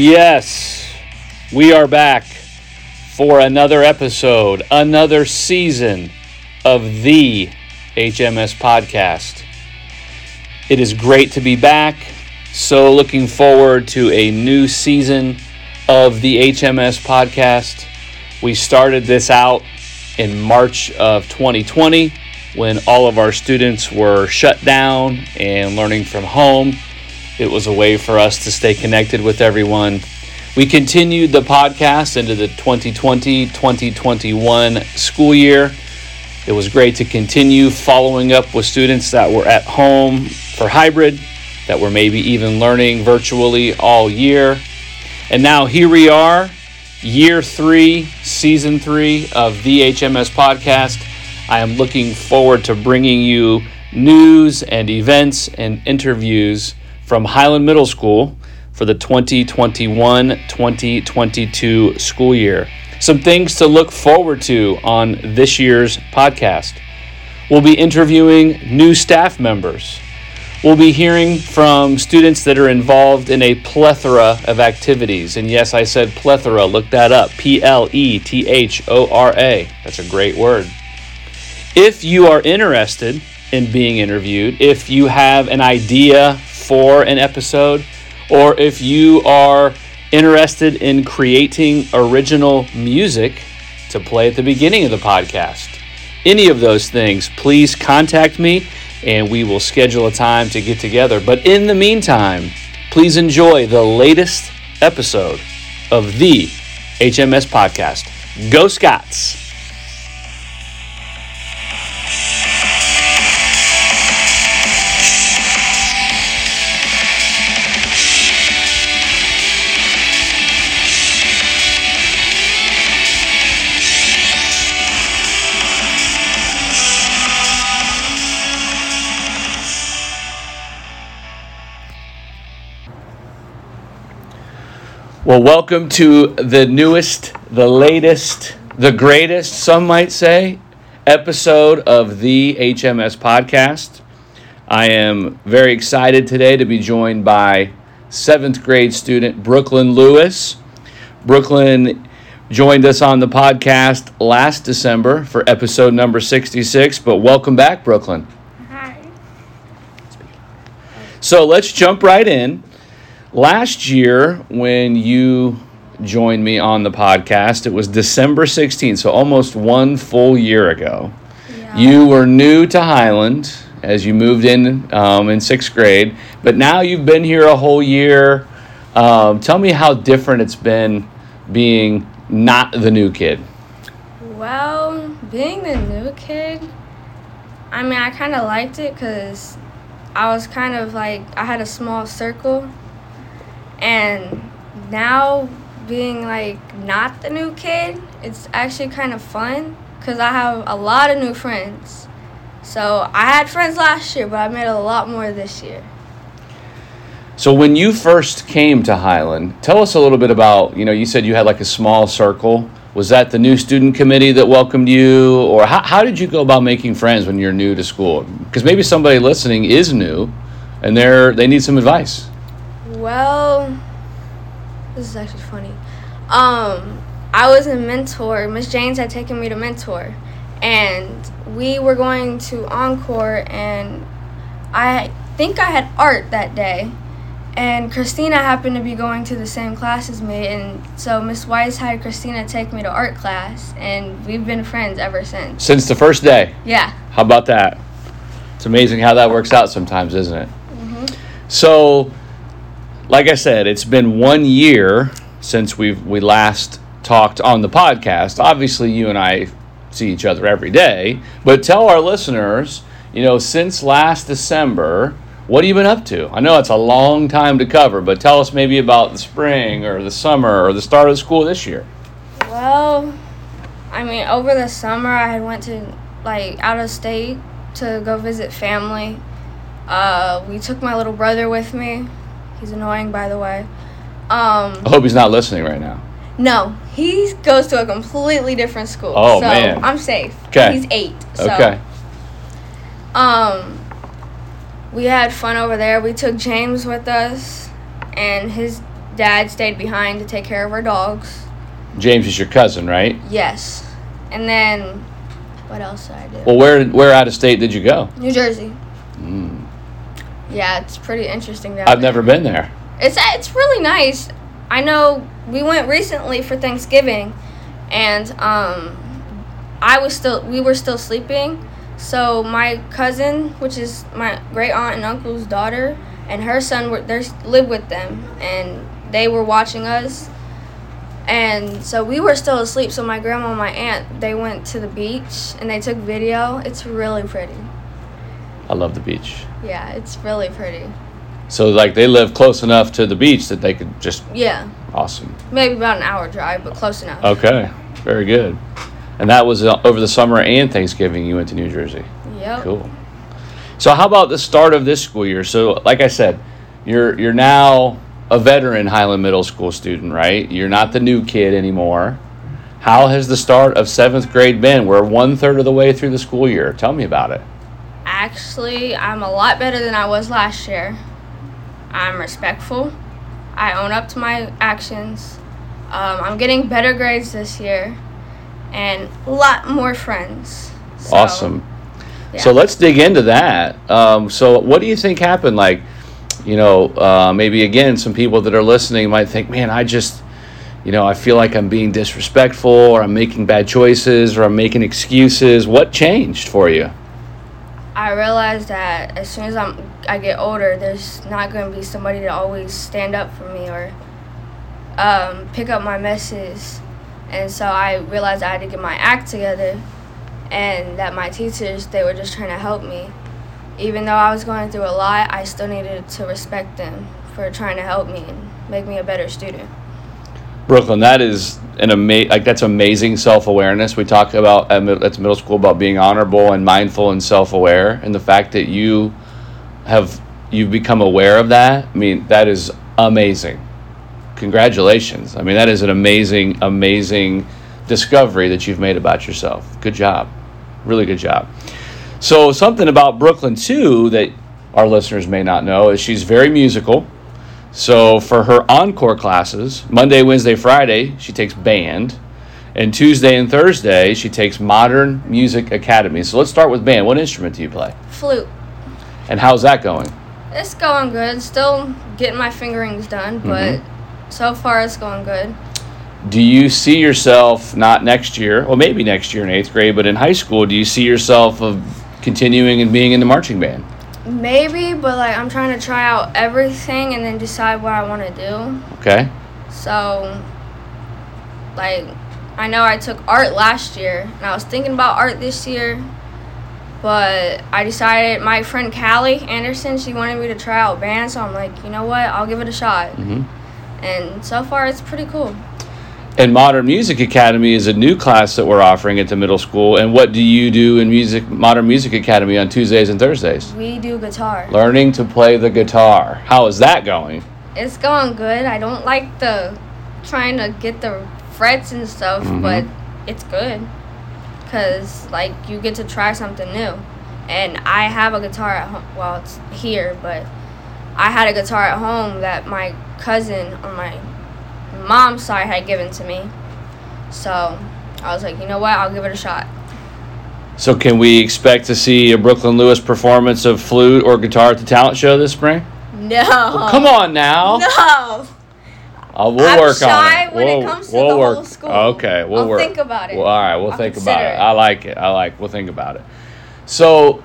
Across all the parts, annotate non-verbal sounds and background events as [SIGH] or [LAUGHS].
Yes, we are back for another episode, another season of the HMS podcast. It is great to be back. So, looking forward to a new season of the HMS podcast. We started this out in March of 2020 when all of our students were shut down and learning from home. It was a way for us to stay connected with everyone. We continued the podcast into the 2020 2021 school year. It was great to continue following up with students that were at home for hybrid, that were maybe even learning virtually all year. And now here we are, year three, season three of the HMS podcast. I am looking forward to bringing you news and events and interviews from Highland Middle School for the 2021 2022 school year. Some things to look forward to on this year's podcast. We'll be interviewing new staff members. We'll be hearing from students that are involved in a plethora of activities. And yes, I said plethora, look that up P L E T H O R A. That's a great word. If you are interested in being interviewed, if you have an idea for an episode, or if you are interested in creating original music to play at the beginning of the podcast, any of those things, please contact me and we will schedule a time to get together. But in the meantime, please enjoy the latest episode of the HMS podcast. Go Scots! Well, welcome to the newest, the latest, the greatest, some might say, episode of the HMS podcast. I am very excited today to be joined by seventh grade student Brooklynn Lewis. Brooklynn joined us on the podcast last December for episode number 66, but welcome back, Brooklynn. Hi. So let's jump right in. Last year, when you joined me on the podcast, it was December 16th, so almost one full year ago. Yeah. You were new to Highland as you moved in um, in sixth grade, but now you've been here a whole year. Um, tell me how different it's been being not the new kid. Well, being the new kid, I mean, I kind of liked it because I was kind of like, I had a small circle. And now being like not the new kid, it's actually kind of fun because I have a lot of new friends. So I had friends last year, but I made a lot more this year. So when you first came to Highland, tell us a little bit about, you know, you said you had like a small circle. Was that the new student committee that welcomed you? Or how, how did you go about making friends when you're new to school? Because maybe somebody listening is new and they're, they need some advice. Well, this is actually funny. Um, I was a mentor. Miss James had taken me to mentor, and we were going to encore, and I think I had art that day, and Christina happened to be going to the same class as me, and so Miss Weiss had Christina take me to art class, and we've been friends ever since. Since the first day. Yeah. How about that? It's amazing how that works out sometimes, isn't it? Mhm. So, like I said, it's been one year since we've we last talked on the podcast. Obviously, you and I see each other every day, but tell our listeners, you know, since last December, what have you been up to? I know it's a long time to cover, but tell us maybe about the spring or the summer or the start of school this year. Well, I mean, over the summer I had went to like out of state to go visit family. Uh, we took my little brother with me. He's annoying, by the way. Um, I hope he's not listening right now. no, he goes to a completely different school. Oh, so man. I'm safe. Okay, He's eight. So, Okay. Um, we had fun over there. We took James with us, and his dad stayed behind to take care of our dogs. James is your cousin, right? Yes. And then, what else did I do? Well, where where out of state did you go? New Jersey. Mm. Yeah, it's pretty interesting down I've there. never been there. It's it's really nice. I know we went recently for Thanksgiving, and um, I was still we were still sleeping. So my cousin, which is my great aunt and uncle's daughter, and her son were they live with them, and they were watching us. And so we were still asleep. So my grandma and my aunt they went to the beach and they took video. It's really pretty. I love the beach. Yeah, it's really pretty. So like they live close enough to the beach that they could just Yeah, awesome. maybe about an hour drive, but close enough. Okay, very good. And that was uh, over the summer and Thanksgiving. You went to New Jersey. Yep. Cool. So how about the start of this school year? So like I said, you're you're now a veteran Highland Middle School student, right? You're not the new kid anymore. How has the start of seventh grade been? We're one third of the way through the school year. Tell me about it. Actually, I'm a lot better than I was last year. I'm respectful. I own up to my actions. Um, I'm getting better grades this year, and a lot more friends. So, awesome. yeah. So let's dig into that. Um, so what do you think happened? Like, you know, uh, maybe again, some people that are listening might think, man, I just, you know, I feel like I'm being disrespectful, or I'm making bad choices, or I'm making excuses. What changed for you? I realized that as soon as I'm I get older, there's not going to be somebody to always stand up for me or um, pick up my messes, and so I realized I had to get my act together, and that my teachers they were just trying to help me. Even though I was going through a lot, I still needed to respect them for trying to help me and make me a better student. Brooklynn, that is an ama- like that's amazing self awareness. We talk about at middle school about being honorable and mindful and self aware, and the fact that you have you've become aware of that. I mean, that is amazing. Congratulations. I mean, that is an amazing, amazing discovery that you've made about yourself. Good job, really good job. So something about Brooklynn too that our listeners may not know is she's very musical. So for her encore classes, Monday, Wednesday, Friday, she takes band. And Tuesday and Thursday, she takes Modern Music Academy. So let's start with band. What instrument do you play? Flute. And how's that going? It's going good. Still getting my fingerings done, mm-hmm. but so far it's going good. Do you see yourself not next year, well, maybe next year in eighth grade, but in high school, do you see yourself of continuing and being in the marching band? Maybe, but like I'm trying to try out everything and then decide what I want to do. Okay. So, like, I know I took art last year, and I was thinking about art this year, but I decided my friend Callie Anderson, she wanted me to try out band, so I'm like, you know what, I'll give it a shot. hmm And so far, it's pretty cool. And Modern Music Academy is a new class that we're offering at the middle school. And what do you do in music Modern Music Academy on Tuesdays and Thursdays? We do guitar. Learning to play the guitar. How is that going? It's going good. I don't like the trying to get the frets and stuff, Mhm. but it's good because like you get to try something new. And I have a guitar at home. Well, it's here, but I had a guitar at home that my cousin on my mom's side had given to me. So I was like, you know what? I'll give it a shot. So, can we expect to see a Brooklynn Lewis performance of flute or guitar at the talent show this spring? No. Come on now. No. Uh, we'll I'm work shy on it. when We'll- comes to we'll the work. whole school. Okay, we'll I'll work. think about it. Well, all right, we'll I'll think about it. it. I like it. I like. We'll think about it. So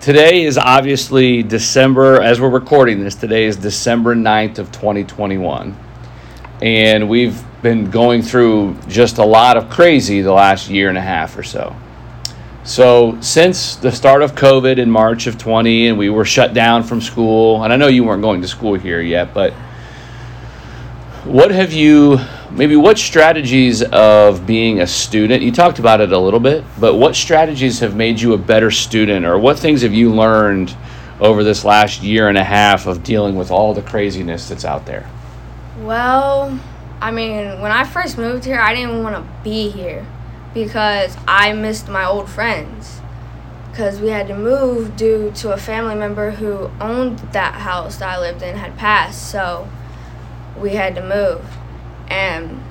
today is obviously December. As we're recording this, today is December 9th of 2021, and we've been going through just a lot of crazy the last year and a half or so. So since the start of COVID in March of 20, and we were shut down from school, and I know you weren't going to school here yet, but what have you maybe what strategies of being a student you talked about it a little bit but what strategies have made you a better student or what things have you learned over this last year and a half of dealing with all the craziness that's out there Well, I mean, when I first moved here, I didn't want to be here because I missed my old friends. Because we had to move due to a family member who owned that house that I lived in had passed. So we had to move. And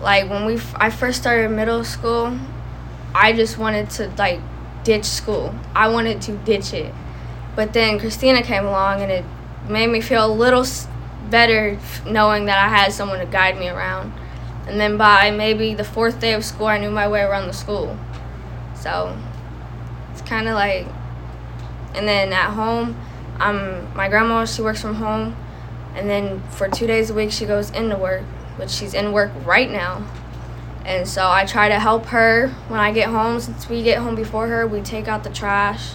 like when we f- I first started middle school, I just wanted to like ditch school. I wanted to ditch it. But then Christina came along and it made me feel a little better knowing that I had someone to guide me around. And then by maybe the fourth day of school, I knew my way around the school. So it's kind of like, and then at home, um, my grandma she works from home, and then for two days a week she goes into work, which she's in work right now. And so I try to help her when I get home. Since we get home before her, we take out the trash.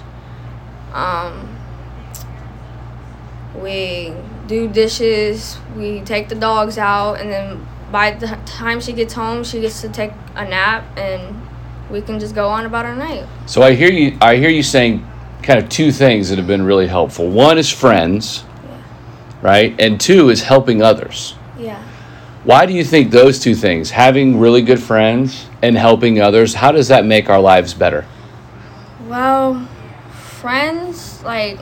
Um, we do dishes. We take the dogs out, and then by the time she gets home, she gets to take a nap, and we can just go on about our night. So I hear you. I hear you saying kind of two things that have been really helpful. One is friends, Yeah. right, and two is helping others. Yeah. Why do you think those two things, having really good friends and helping others, how does that make our lives better? Well, friends, like,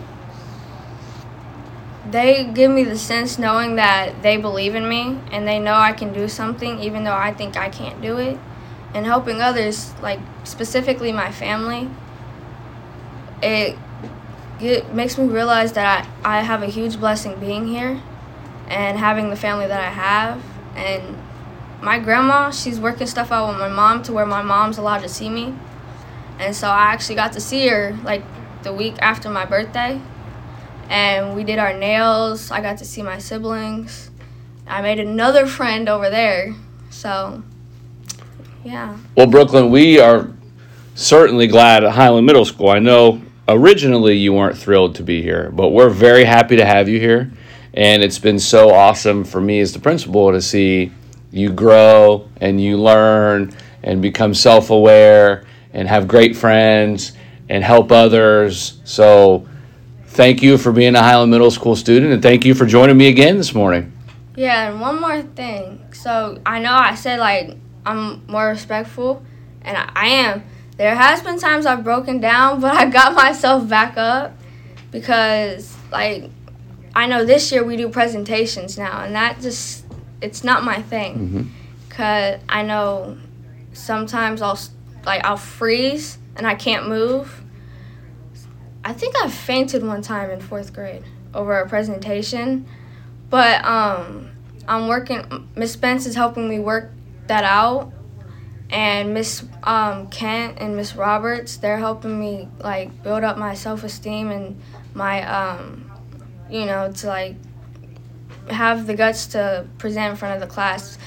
they give me the sense knowing that they believe in me and they know I can do something even though I think I can't do it. And helping others, like, specifically my family, it get, makes me realize that I, I have a huge blessing being here and having the family that I have. And my grandma, she's working stuff out with my mom to where my mom's allowed to see me. And so I actually got to see her like the week after my birthday. And we did our nails. I got to see my siblings. I made another friend over there. So, yeah. Well, Brooklynn, we are certainly glad at Highland Middle School. I know originally you weren't thrilled to be here, but we're very happy to have you here. And it's been so awesome for me as the principal to see you grow and you learn and become self aware and have great friends and help others. So, thank you for being a Highland Middle School student and thank you for joining me again this morning. Yeah, and one more thing. So I know I said like I'm more respectful, and I, I am. There has been times I've broken down, but I got [LAUGHS] myself back up because like I know this year we do presentations now, and that just it's not my thing. Mm-hmm. Cause I know sometimes I'll like I'll freeze and I can't move. I think I fainted one time in fourth grade over a presentation, but um, I'm working. Miss Spence is helping me work that out, and Miss um, Kent and Miss Roberts they're helping me like build up my self esteem and my um, you know to like have the guts to present in front of the class.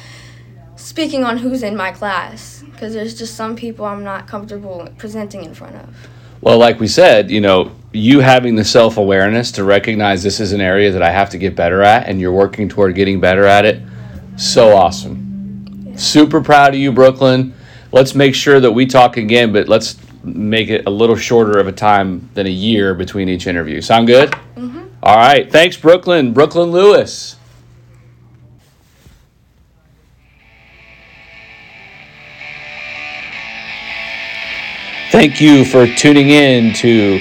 Speaking on who's in my class, because there's just some people I'm not comfortable presenting in front of. Well, like we said, you know, you having the self awareness to recognize this is an area that I have to get better at, and you're working toward getting better at it, so awesome. Super proud of you, Brooklynn. Let's make sure that we talk again, but let's make it a little shorter of a time than a year between each interview. Sound good? Mm-hmm. All right. Thanks, Brooklynn. Brooklynn Lewis. Thank you for tuning in to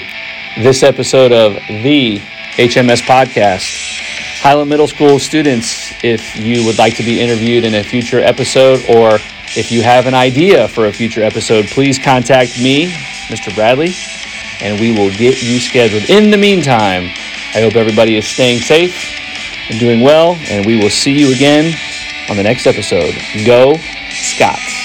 this episode of the HMS Podcast. Highland Middle School students, if you would like to be interviewed in a future episode or if you have an idea for a future episode, please contact me, Mr. Bradley, and we will get you scheduled. In the meantime, I hope everybody is staying safe and doing well, and we will see you again on the next episode. Go, Scots.